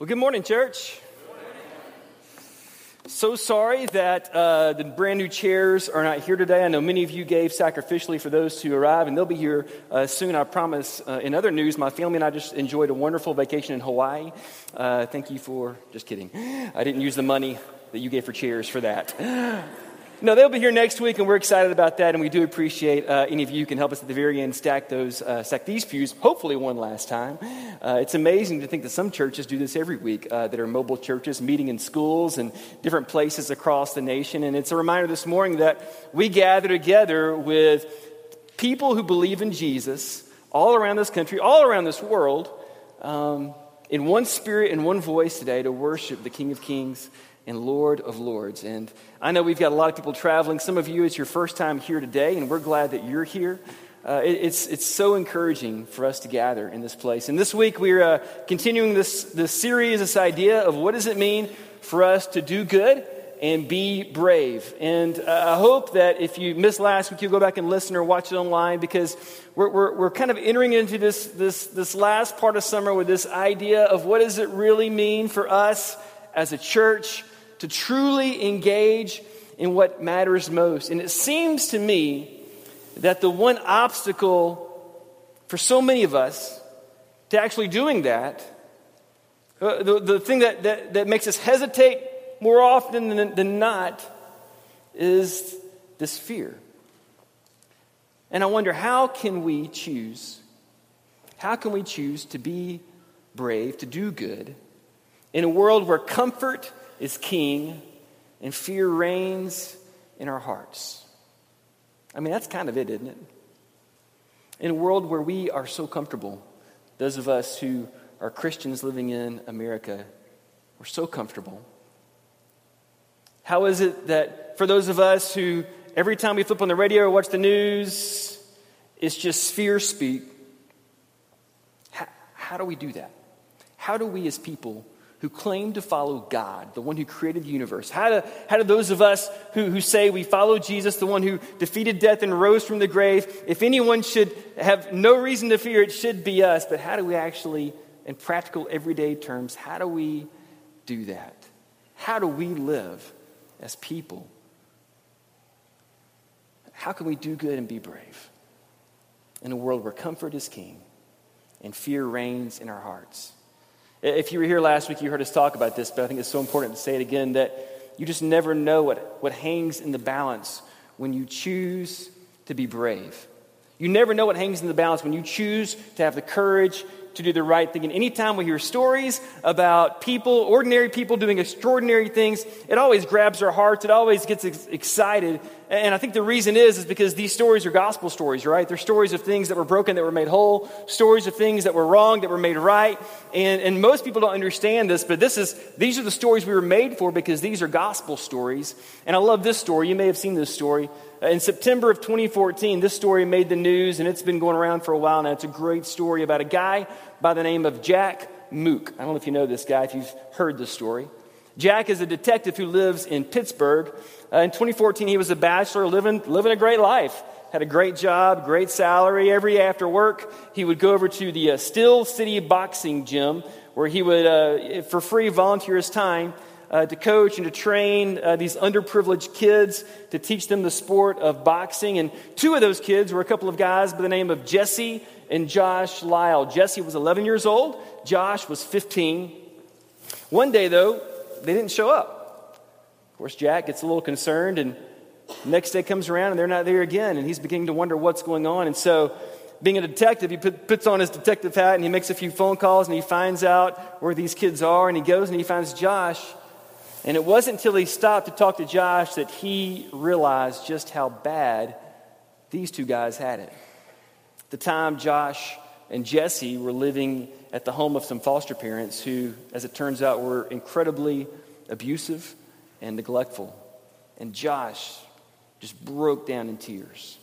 Well, good morning, church. So sorry that uh, the brand new chairs are not here today. I know many of you gave sacrificially for those to arrive, and they'll be here uh, soon, I promise. Uh, in other news, my family and I just enjoyed a wonderful vacation in Hawaii. Uh, thank you for, just kidding. I didn't use the money that you gave for chairs for that. No, they'll be here next week, and we're excited about that. And we do appreciate uh, any of you who can help us at the very end stack those, uh, stack these pews. Hopefully, one last time. Uh, it's amazing to think that some churches do this every week. Uh, that are mobile churches meeting in schools and different places across the nation. And it's a reminder this morning that we gather together with people who believe in Jesus all around this country, all around this world, um, in one spirit and one voice today to worship the King of Kings and Lord of Lords. And I know we've got a lot of people traveling. Some of you, it's your first time here today, and we're glad that you're here. Uh, it, it's, it's so encouraging for us to gather in this place. And this week, we're uh, continuing this, this series, this idea of what does it mean for us to do good and be brave. And uh, I hope that if you missed last week, you'll go back and listen or watch it online because we're, we're, we're kind of entering into this, this, this last part of summer with this idea of what does it really mean for us as a church to truly engage in what matters most. And it seems to me that the one obstacle for so many of us to actually doing that, uh, the, the thing that, that, that makes us hesitate more often than, than not, is this fear. And I wonder how can we choose? How can we choose to be brave, to do good, in a world where comfort is king and fear reigns in our hearts. I mean, that's kind of it, isn't it? In a world where we are so comfortable, those of us who are Christians living in America, we're so comfortable. How is it that for those of us who, every time we flip on the radio or watch the news, it's just fear speak? How, how do we do that? How do we as people who claim to follow God, the one who created the universe? How do, how do those of us who, who say we follow Jesus, the one who defeated death and rose from the grave, if anyone should have no reason to fear, it should be us. But how do we actually, in practical, everyday terms, how do we do that? How do we live as people? How can we do good and be brave in a world where comfort is king and fear reigns in our hearts? If you were here last week, you heard us talk about this, but I think it's so important to say it again that you just never know what, what hangs in the balance when you choose to be brave. You never know what hangs in the balance when you choose to have the courage to do the right thing. And anytime we hear stories about people, ordinary people doing extraordinary things, it always grabs our hearts. It always gets ex- excited. And I think the reason is, is because these stories are gospel stories, right? They're stories of things that were broken that were made whole, stories of things that were wrong that were made right. And, and most people don't understand this, but this is, these are the stories we were made for because these are gospel stories. And I love this story. You may have seen this story. In September of 2014, this story made the news, and it's been going around for a while now. It's a great story about a guy by the name of Jack Mook. I don't know if you know this guy, if you've heard this story. Jack is a detective who lives in Pittsburgh. Uh, in 2014, he was a bachelor living, living a great life. Had a great job, great salary. Every after work, he would go over to the uh, Steel City Boxing Gym where he would, uh, for free, volunteer his time uh, to coach and to train uh, these underprivileged kids to teach them the sport of boxing. And two of those kids were a couple of guys by the name of Jesse and Josh Lyle. Jesse was 11 years old, Josh was 15. One day, though, they didn't show up. Of course, Jack gets a little concerned, and next day comes around and they're not there again, and he's beginning to wonder what's going on. And so, being a detective, he put, puts on his detective hat and he makes a few phone calls and he finds out where these kids are, and he goes and he finds Josh and it wasn't until he stopped to talk to Josh that he realized just how bad these two guys had it. At the time, Josh and Jesse were living at the home of some foster parents who, as it turns out, were incredibly abusive and neglectful. And Josh just broke down in tears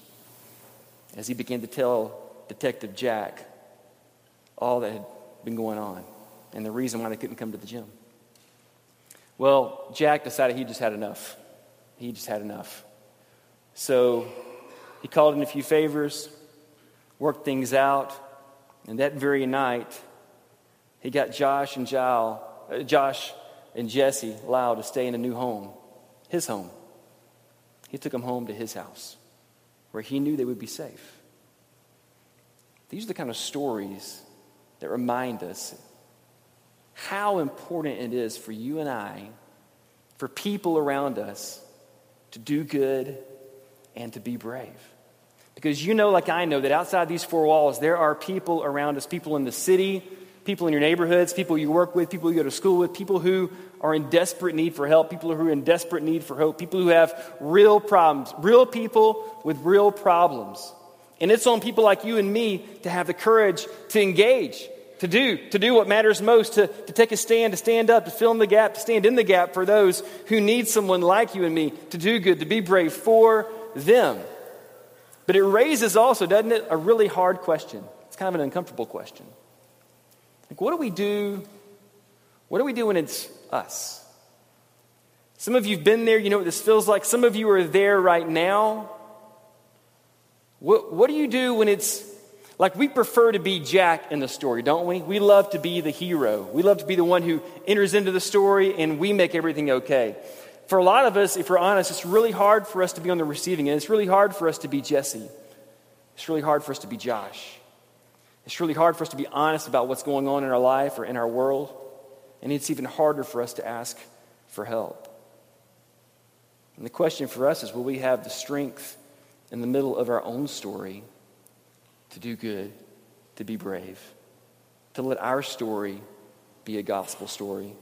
as he began to tell Detective Jack all that had been going on and the reason why they couldn't come to the gym. Well, Jack decided he just had enough. He just had enough. So he called in a few favors, worked things out, and that very night, he got Josh and Giles uh, Josh and Jesse Lau to stay in a new home, his home. He took them home to his house where he knew they would be safe. These are the kind of stories that remind us how important it is for you and I, for people around us, to do good and to be brave. Because you know, like I know, that outside these four walls, there are people around us, people in the city, people in your neighborhoods, people you work with, people you go to school with, people who are in desperate need for help, people who are in desperate need for hope, people who have real problems, real people with real problems. And it's on people like you and me to have the courage to engage, to do, to do what matters most, to, to take a stand, to stand up, to fill in the gap, to stand in the gap for those who need someone like you and me to do good, to be brave for them. But it raises also, doesn't it, a really hard question. It's kind of an uncomfortable question. Like, what do we do? What do we do when it's us? Some of you have been there, you know what this feels like. Some of you are there right now. What, what do you do when it's like we prefer to be Jack in the story, don't we? We love to be the hero. We love to be the one who enters into the story and we make everything okay. For a lot of us, if we're honest, it's really hard for us to be on the receiving end. It's really hard for us to be Jesse. It's really hard for us to be Josh. It's really hard for us to be honest about what's going on in our life or in our world. And it's even harder for us to ask for help. And the question for us is will we have the strength in the middle of our own story to do good, to be brave, to let our story be a gospel story.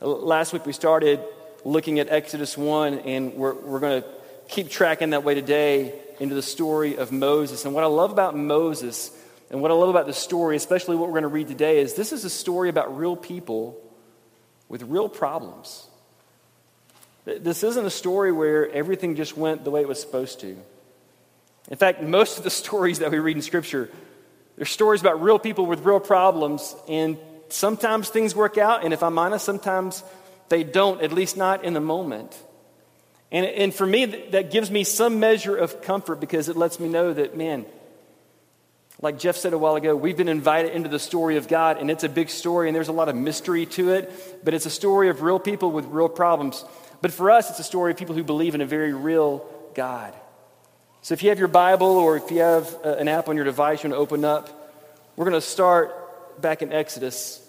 Last week we started looking at Exodus 1, and we're, we're going to keep tracking that way today into the story of Moses. And what I love about Moses and what I love about the story, especially what we're going to read today, is this is a story about real people with real problems. This isn't a story where everything just went the way it was supposed to. In fact, most of the stories that we read in Scripture, they're stories about real people with real problems, and sometimes things work out, and if I'm honest, sometimes they don't, at least not in the moment. And, and for me, that gives me some measure of comfort because it lets me know that, man, like Jeff said a while ago, we've been invited into the story of God, and it's a big story, and there's a lot of mystery to it, but it's a story of real people with real problems. But for us, it's a story of people who believe in a very real God. So if you have your Bible or if you have uh, an app on your device you want to open up, we're going to start back in Exodus.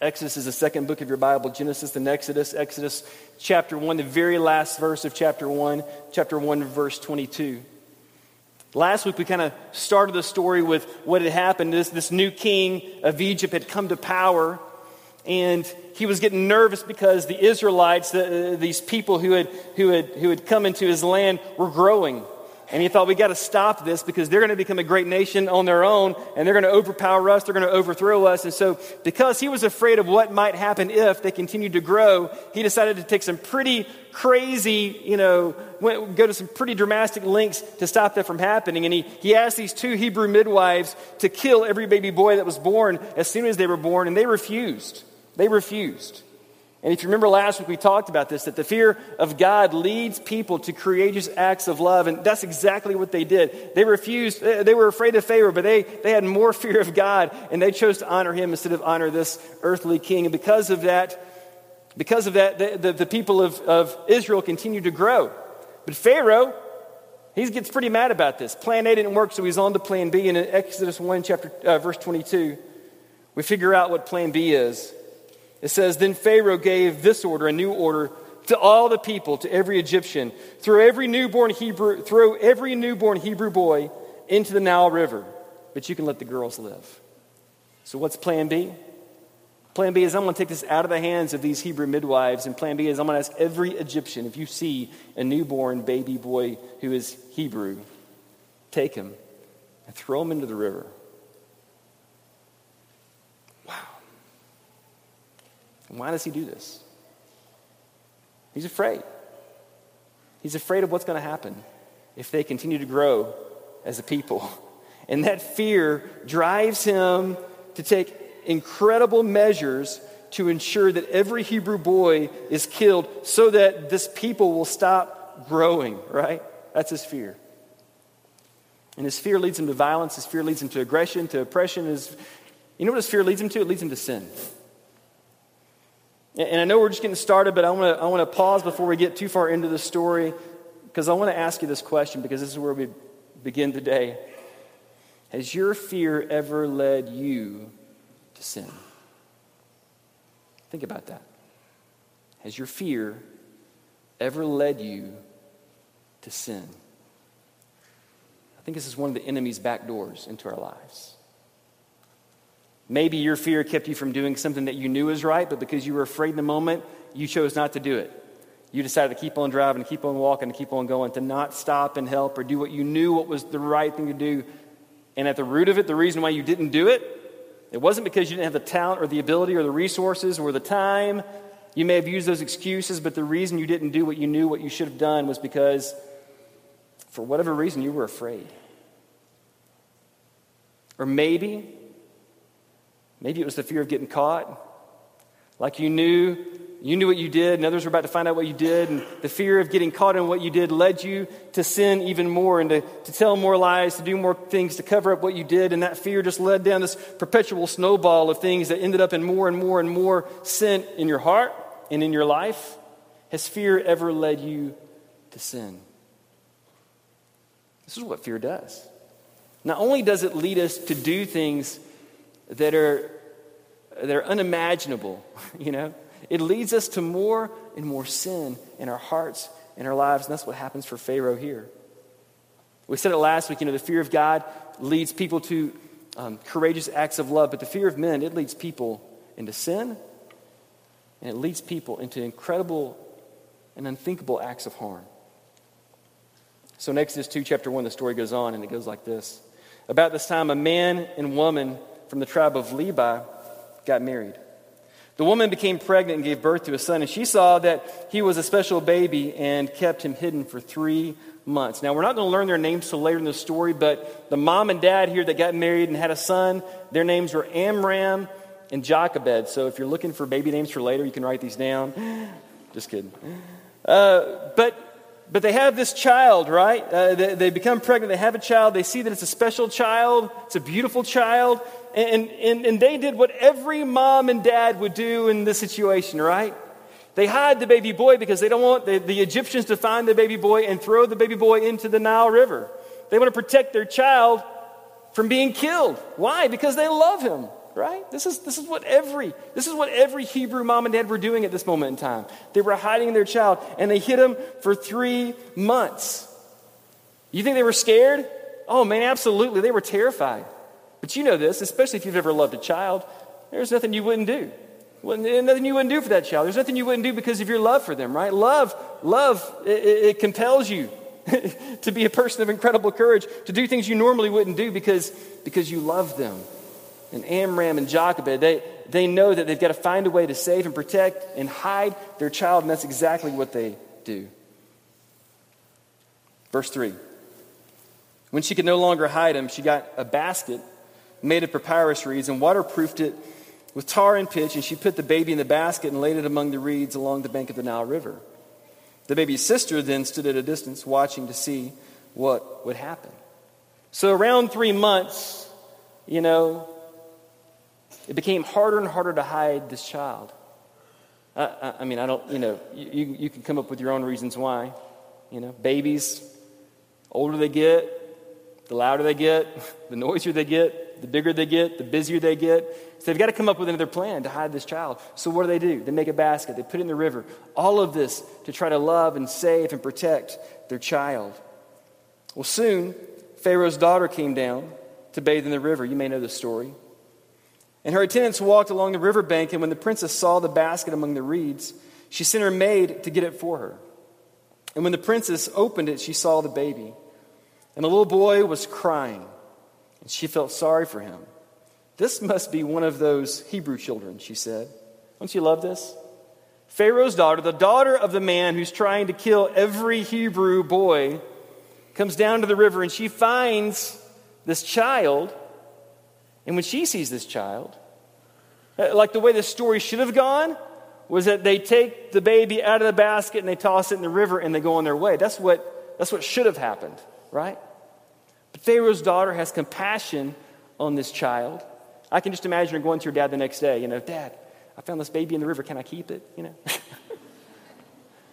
Exodus is the second book of your Bible, Genesis and Exodus. Exodus chapter 1, the very last verse of chapter 1, chapter 1, verse 22. Last week, we kind of started the story with what had happened. This, this new king of Egypt had come to power, and he was getting nervous because the Israelites, the, these people who had, who, had, who had come into his land, were growing. And he thought, we got to stop this because they're going to become a great nation on their own and they're going to overpower us, they're going to overthrow us. And so, because he was afraid of what might happen if they continued to grow, he decided to take some pretty crazy, you know, go to some pretty dramatic lengths to stop that from happening. And he, he asked these two Hebrew midwives to kill every baby boy that was born as soon as they were born, and they refused. They refused. And if you remember last week, we talked about this that the fear of God leads people to courageous acts of love. And that's exactly what they did. They refused, they were afraid of Pharaoh, but they, they had more fear of God, and they chose to honor him instead of honor this earthly king. And because of that, because of that, the, the, the people of, of Israel continued to grow. But Pharaoh, he gets pretty mad about this. Plan A didn't work, so he's on to plan B. And in Exodus 1, chapter, uh, verse 22, we figure out what plan B is. It says, Then Pharaoh gave this order, a new order, to all the people, to every Egyptian, throw every newborn Hebrew, throw every newborn Hebrew boy into the Nile River, but you can let the girls live. So what's plan B? Plan B is I'm going to take this out of the hands of these Hebrew midwives, and plan B is I'm going to ask every Egyptian if you see a newborn baby boy who is Hebrew, take him and throw him into the river. Why does he do this? He's afraid. He's afraid of what's going to happen if they continue to grow as a people. And that fear drives him to take incredible measures to ensure that every Hebrew boy is killed so that this people will stop growing, right? That's his fear. And his fear leads him to violence, his fear leads him to aggression, to oppression. His, you know what his fear leads him to? It leads him to sin. And I know we're just getting started, but I want to I want to pause before we get too far into the story because I want to ask you this question because this is where we begin today. Has your fear ever led you to sin? Think about that. Has your fear ever led you to sin? I think this is one of the enemy's back doors into our lives. Maybe your fear kept you from doing something that you knew was right, but because you were afraid in the moment, you chose not to do it. You decided to keep on driving, to keep on walking, to keep on going, to not stop and help or do what you knew what was the right thing to do. And at the root of it, the reason why you didn't do it, it wasn't because you didn't have the talent or the ability or the resources or the time. You may have used those excuses, but the reason you didn't do what you knew what you should have done was because, for whatever reason, you were afraid. Or maybe Maybe it was the fear of getting caught. Like you knew, you knew what you did, and others were about to find out what you did, and the fear of getting caught in what you did led you to sin even more and to, to tell more lies, to do more things, to cover up what you did, and that fear just led down this perpetual snowball of things that ended up in more and more and more sin in your heart and in your life. Has fear ever led you to sin? This is what fear does. Not only does it lead us to do things that are, that are unimaginable, you know? It leads us to more and more sin in our hearts and our lives, and that's what happens for Pharaoh here. We said it last week, you know, the fear of God leads people to um, courageous acts of love, but the fear of men, it leads people into sin, and it leads people into incredible and unthinkable acts of harm. So in Exodus 2, chapter 1, the story goes on, and it goes like this. About this time, a man and woman from the tribe of Levi got married. The woman became pregnant and gave birth to a son, and she saw that he was a special baby and kept him hidden for three months. Now, we're not going to learn their names till later in the story, but the mom and dad here that got married and had a son, their names were Amram and Jochebed. So if you're looking for baby names for later, you can write these down. Just kidding. Uh, but but they have this child, right? Uh, they, they, become pregnant, they have a child, they see that it's a special child, it's a beautiful child, and, and, and they did what every mom and dad would do in this situation, right? They hide the baby boy because they don't want the, the Egyptians to find the baby boy and throw the baby boy into the Nile River. They want to protect their child from being killed. Why? Because they love him right? This is, this is what every this is what every Hebrew mom and dad were doing at this moment in time. They were hiding their child, and they hid him for three months. You think they were scared? Oh man, absolutely. They were terrified. But you know this, especially if you've ever loved a child. There's nothing you wouldn't do. Nothing you wouldn't do for that child. There's nothing you wouldn't do because of your love for them, right? Love, love, it, it compels you to be a person of incredible courage, to do things you normally wouldn't do because, because you love them and Amram and Jochebed, they, they know that they've got to find a way to save and protect and hide their child, and that's exactly what they do. Verse 3 When she could no longer hide him, she got a basket made of papyrus reeds and waterproofed it with tar and pitch, and she put the baby in the basket and laid it among the reeds along the bank of the Nile River. The baby's sister then stood at a distance, watching to see what would happen. So, around three months, you know, it became harder and harder to hide this child. I, I, I mean, I don't, you know, you, you can come up with your own reasons why. You know, babies, older they get, the louder they get, the noisier they get, the bigger they get, the busier they get. So they've got to come up with another plan to hide this child. So what do they do? They make a basket, they put it in the river. All of this to try to love and save and protect their child. Well, soon, Pharaoh's daughter came down to bathe in the river. You may know the story. And her attendants walked along the riverbank, and when the princess saw the basket among the reeds, she sent her maid to get it for her. And when the princess opened it, she saw the baby. And the little boy was crying, and she felt sorry for him. This must be one of those Hebrew children, she said. Don't you love this? Pharaoh's daughter, the daughter of the man who's trying to kill every Hebrew boy, comes down to the river and she finds this child and when she sees this child, uh, like the way the story should have gone, was that they take the baby out of the basket and they toss it in the river and they go on their way. That's what, that's what should have happened, right? But Pharaoh's daughter has compassion on this child. I can just imagine her going to her dad the next day, you know, Dad, I found this baby in the river. Can I keep it? You know?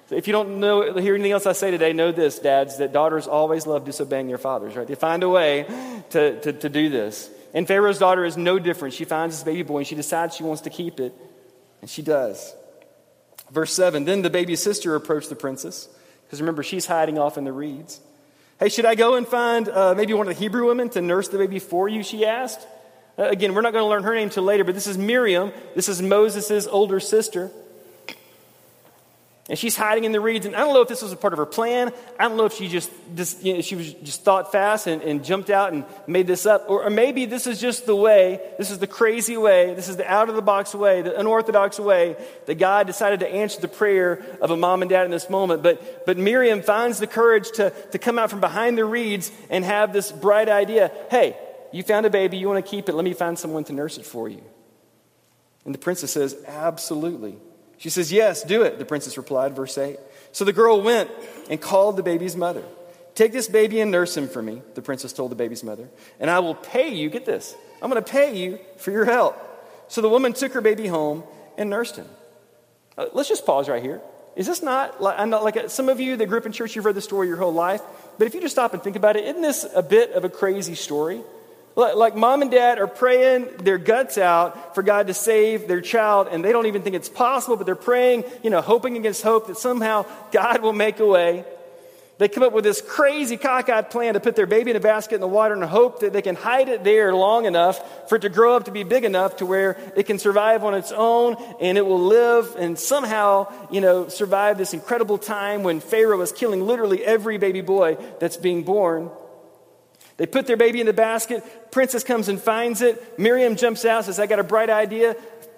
so if you don't know, hear anything else I say today, know this, dads, that daughters always love disobeying their fathers, right? They find a way to, to, to do this. And Pharaoh's daughter is no different. She finds this baby boy and she decides she wants to keep it, and she does. Verse 7 Then the baby's sister approached the princess, because remember, she's hiding off in the reeds. Hey, should I go and find uh, maybe one of the Hebrew women to nurse the baby for you? She asked. Uh, again, we're not going to learn her name till later, but this is Miriam. This is Moses' older sister. And she's hiding in the reeds. And I don't know if this was a part of her plan. I don't know if she just, just you know, she was just thought fast and, and jumped out and made this up. Or, or, maybe this is just the way, this is the crazy way, this is the out of the box way, the unorthodox way that God decided to answer the prayer of a mom and dad in this moment. But, but Miriam finds the courage to, to come out from behind the reeds and have this bright idea hey, you found a baby, you want to keep it, let me find someone to nurse it for you. And the princess says, Absolutely. She says, Yes, do it, the princess replied, verse 8. So the girl went and called the baby's mother. Take this baby and nurse him for me, the princess told the baby's mother, and I will pay you, get this, I'm going to pay you for your help. So the woman took her baby home and nursed him. Uh, let's just pause right here. Is this not like, I'm not like some of you that grew up in church, you've read the story your whole life, but if you just stop and think about it, isn't this a bit of a crazy story? Like mom and dad are praying their guts out for God to save their child, and they don't even think it's possible, but they're praying, you know, hoping against hope that somehow God will make a way. They come up with this crazy cockeyed plan to put their baby in a basket in the water and hope that they can hide it there long enough for it to grow up to be big enough to where it can survive on its own and it will live and somehow, you know, survive this incredible time when Pharaoh is killing literally every baby boy that's being born. They put their baby in the basket. Princess comes and finds it. Miriam jumps out, says, I got a bright idea.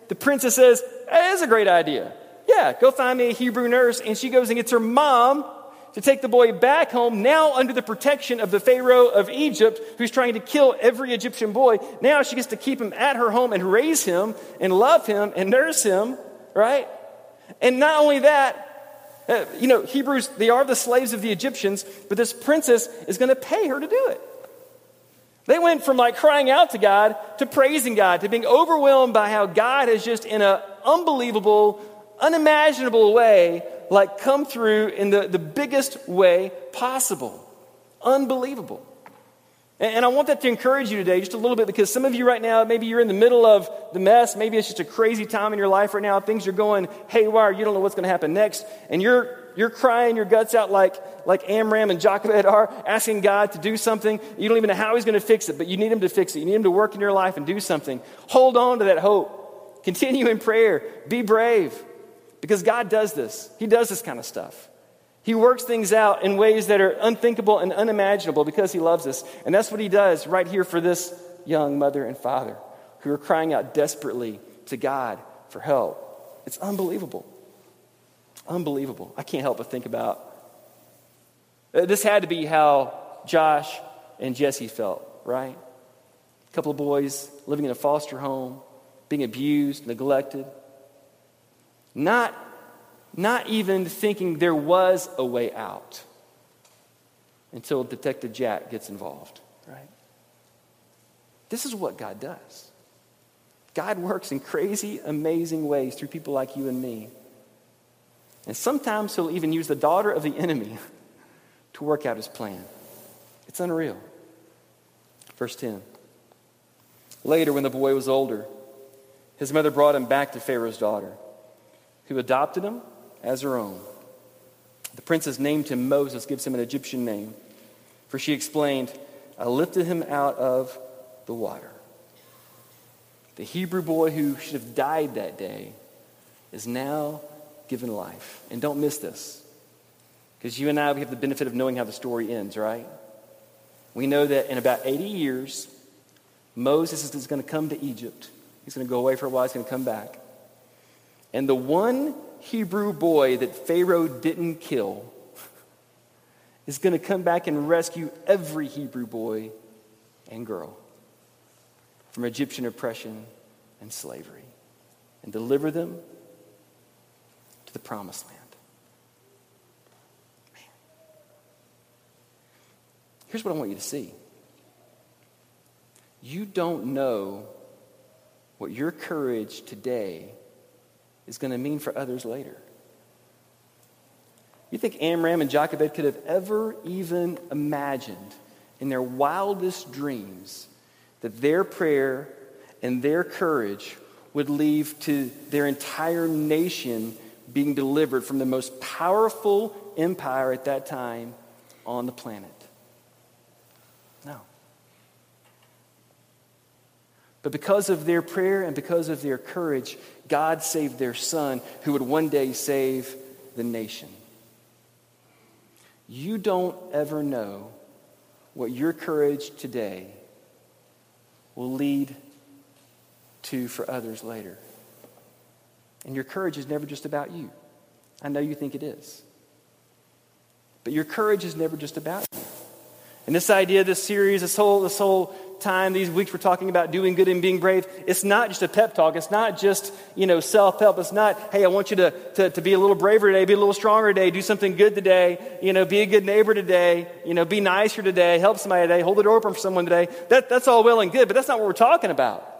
The princess says, That is a great idea. Yeah, go find me a Hebrew nurse. And she goes and gets her mom to take the boy back home, now under the protection of the Pharaoh of Egypt, who's trying to kill every Egyptian boy. Now she gets to keep him at her home and raise him and love him and nurse him, right? And not only that, uh, you know, Hebrews, they are the slaves of the Egyptians, but this princess is going to pay her to do it. They went from like crying out to God to praising God to being overwhelmed by how God has just in an unbelievable, unimaginable way, like come through in the, the biggest way possible. Unbelievable. And, and I want that to encourage you today just a little bit because some of you right now, maybe you're in the middle of the mess. Maybe it's just a crazy time in your life right now. Things are going haywire. You don't know what's going to happen next. And you're you're crying your guts out like, like Amram and Jochebed are, asking God to do something. You don't even know how He's going to fix it, but you need Him to fix it. You need Him to work in your life and do something. Hold on to that hope. Continue in prayer. Be brave because God does this. He does this kind of stuff. He works things out in ways that are unthinkable and unimaginable because He loves us. And that's what He does right here for this young mother and father who are crying out desperately to God for help. It's unbelievable. Unbelievable. I can't help but think about uh, this had to be how Josh and Jesse felt, right? A couple of boys living in a foster home, being abused, neglected. Not, not even thinking there was a way out until Detective Jack gets involved, right? This is what God does. God works in crazy, amazing ways through people like you and me. And sometimes he'll even use the daughter of the enemy to work out his plan. It's unreal. Verse 10. Later, when the boy was older, his mother brought him back to Pharaoh's daughter, who adopted him as her own. The princess named him Moses, gives him an Egyptian name, for she explained, I lifted him out of the water. The Hebrew boy who should have died that day is now given life. And don't miss this, because you and I, we have the benefit of knowing how the story ends, right? We know that in about 80 years, Moses is going to come to Egypt. He's going to go away for a while, he's going to come back. And the one Hebrew boy that Pharaoh didn't kill is going to come back and rescue every Hebrew boy and girl from Egyptian oppression and slavery and deliver them the promised land. Man. Here's what I want you to see you don't know what your courage today is going to mean for others later. You think Amram and Jochebed could have ever even imagined in their wildest dreams that their prayer and their courage would lead to their entire nation being delivered from the most powerful empire at that time on the planet? No. But because of their prayer and because of their courage, God saved their son, who would one day save the nation. You don't ever know what your courage today will lead to for others later. And your courage is never just about you. I know you think it is. But your courage is never just about you. And this idea, this series, this whole, this whole time, these weeks we're talking about doing good and being brave, it's not just a pep talk. It's not just, you know, self-help. It's not, hey, I want you to, to, to be a little braver today, be a little stronger today, do something good today, you know, be a good neighbor today, you know, be nicer today, help somebody today, hold the door open for someone today. That, that's all well and good, but that's not what we're talking about.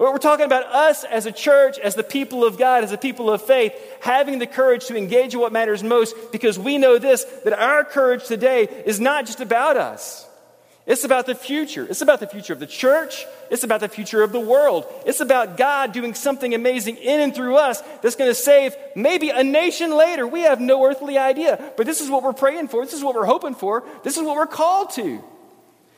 We're talking about us as a church, as the people of God, as the people of faith, having the courage to engage in what matters most because we know this that our courage today is not just about us. It's about the future. It's about the future of the church. It's about the future of the world. It's about God doing something amazing in and through us that's going to save maybe a nation later. We have no earthly idea. But this is what we're praying for. This is what we're hoping for. This is what we're called to.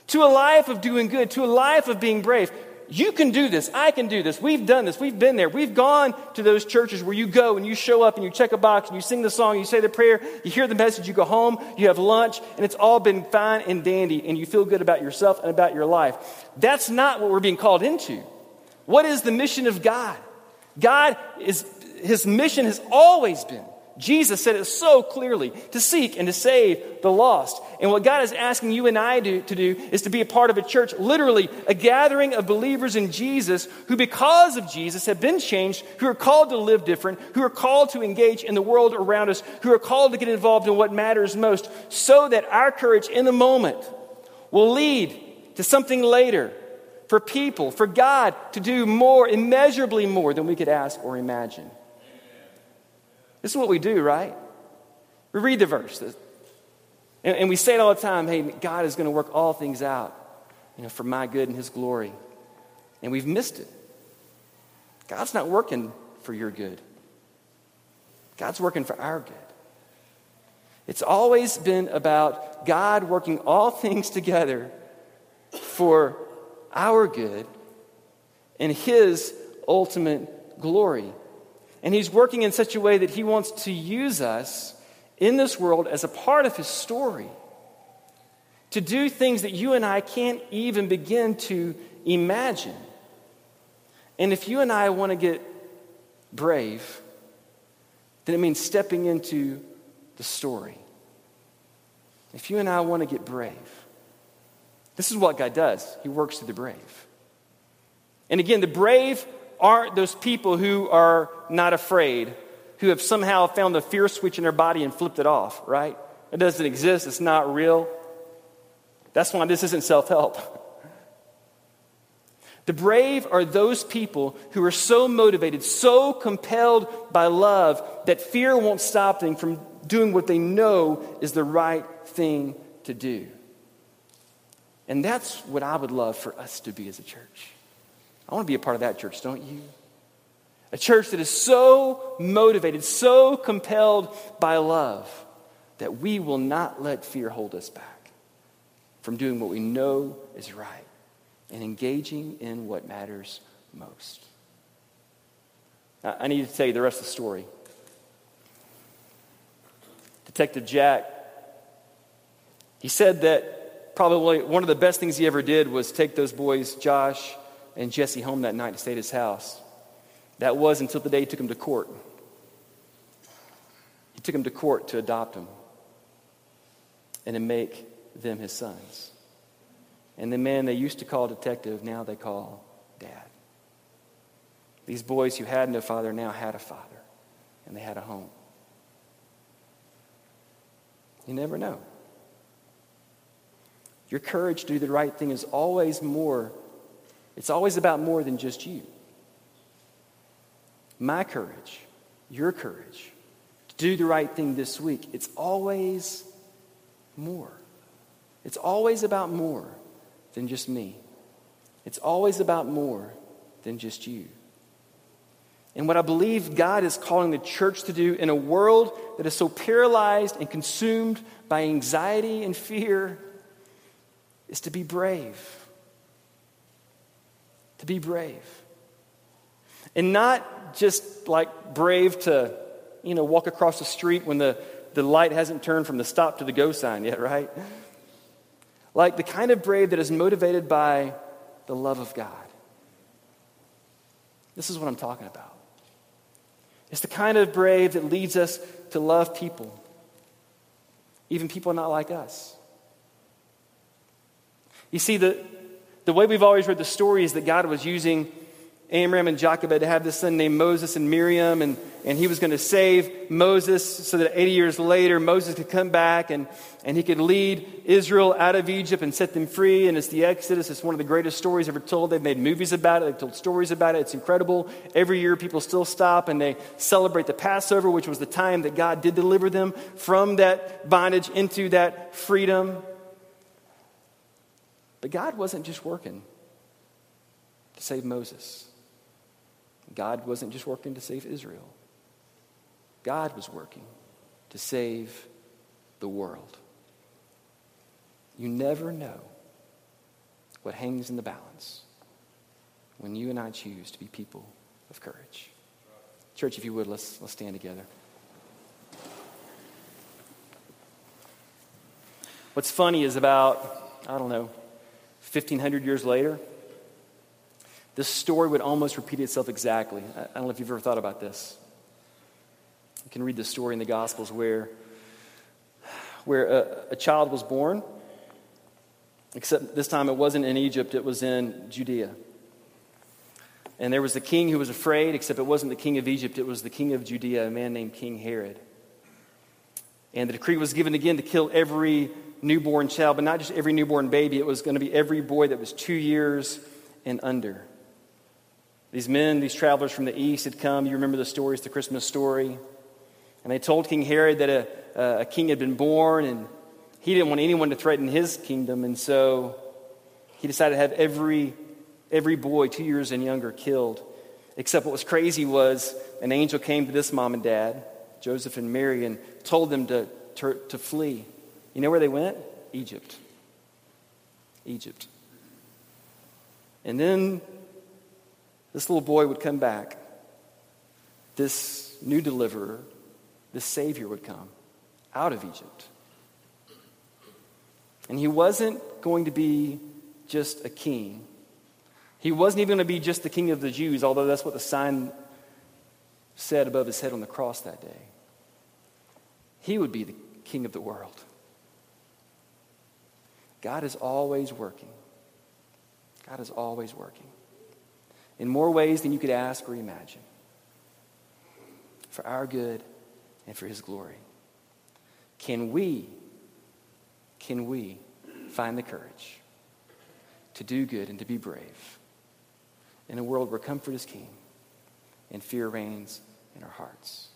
To a life of doing good, to a life of being brave. You can do this. I can do this. We've done this. We've been there. We've gone to those churches where you go and you show up and you check a box and you sing the song, you say the prayer, you hear the message, you go home, you have lunch, and it's all been fine and dandy, and you feel good about yourself and about your life. That's not what we're being called into. What is the mission of God? God is, his mission has always been Jesus said it so clearly to seek and to save the lost. And what God is asking you and I to do is to be a part of a church, literally a gathering of believers in Jesus who, because of Jesus, have been changed, who are called to live different, who are called to engage in the world around us, who are called to get involved in what matters most, so that our courage in the moment will lead to something later for people, for God to do more, immeasurably more than we could ask or imagine. This is what we do, right? We read the verse, and, and we say it all the time hey, God is going to work all things out you know, for my good and His glory. And we've missed it. God's not working for your good, God's working for our good. It's always been about God working all things together for our good and His ultimate glory. And He's working in such a way that He wants to use us in this world as a part of His story to do things that you and I can't even begin to imagine. And if you and I want to get brave, then it means stepping into the story. If you and I want to get brave, this is what God does He works through the brave. And again, the brave aren't those people who are not afraid, who have somehow found the fear switch in their body and flipped it off, right? It doesn't exist, it's not real. That's why this isn't self help. The brave are those people who are so motivated, so compelled by love, that fear won't stop them from doing what they know is the right thing to do. And that's what I would love for us to be as a church. I want to be a part of that church, don't you? A church that is so motivated, so compelled by love, that we will not let fear hold us back from doing what we know is right and engaging in what matters most. Now, I need to tell you the rest of the story. Detective Jack, he said that probably one of the best things he ever did was take those boys, Josh and Jesse home that night to stay at his house. That was until the day he took him to court. He took him to court to adopt him and to make them his sons. And the man they used to call detective, now they call dad. These boys who had no father now had a father, and they had a home. You never know. Your courage to do the right thing is always more it's always about more than just you. my courage, your courage, to do the right thing this week, it's always more. It's always about more than just me. It's always about more than just you. And what I believe God is calling the church to do in a world that is so paralyzed and consumed by anxiety and fear is to be brave. To be brave. And not just like brave to, you know, walk across the street when the, the light hasn't turned from the stop to the go sign yet, right? Like the kind of brave that is motivated by the love of God. This is what I'm talking about. It's the kind of brave that leads us to love people, even people not like us. You see, the, the way we've always read the story is that God was using Amram and Jochebed to have this son named Moses and Miriam, and, and he was going to save Moses so that 80 years later Moses could come back and, and he could lead Israel out of Egypt and set them free. And it's the Exodus. It's one of the greatest stories ever told. They've made movies about it, they've told stories about it. It's incredible. Every year people still stop and they celebrate the Passover, which was the time that God did deliver them from that bondage into that freedom. But God wasn't just working to save Moses. God wasn't just working to save Israel, God was working to save the world. You never know what hangs in the balance when you and I choose to be people of courage. Church, if you would, let's, let's stand together. What's funny is about, I don't know, 1,500 years later, this story would almost repeat itself exactly. I don't know if you've ever thought about this. You can read the story in the Gospels where, where a, a child was born, except this time it wasn't in Egypt, it was in Judea. And there was the king who was afraid, except it wasn't the king of Egypt, it was the king of Judea, a man named King Herod. And the decree was given again to kill every newborn child, but not just every newborn baby, it was going to be every boy that was two years and under. These men, these travelers from the east had come. You remember the stories, the Christmas story. And they told King Herod that a, a king had been born, and he didn't want anyone to threaten his kingdom. And so he decided to have every, every boy, two years and younger, killed. Except what was crazy was an angel came to this mom and dad, Joseph and Mary, and told them to, to, to flee. You know where they went? Egypt. Egypt. And then this little boy would come back. This new deliverer, this Savior would come out of Egypt. And he wasn't going to be just a king. He wasn't even going to be just the king of the Jews, although that's what the sign said above his head on the cross that day. He would be the king of the world. God is always working. God is always working in more ways than you could ask or imagine for our good and for his glory. Can we, can we find the courage to do good and to be brave in a world where comfort is king and fear reigns in our hearts?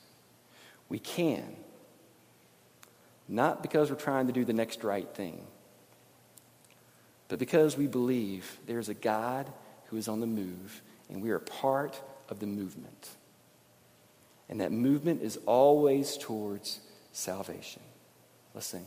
We can, not because we're trying to do the next right thing, but because we believe there's a God who is on the move and we are part of the movement. And that movement is always towards salvation. Let's sing.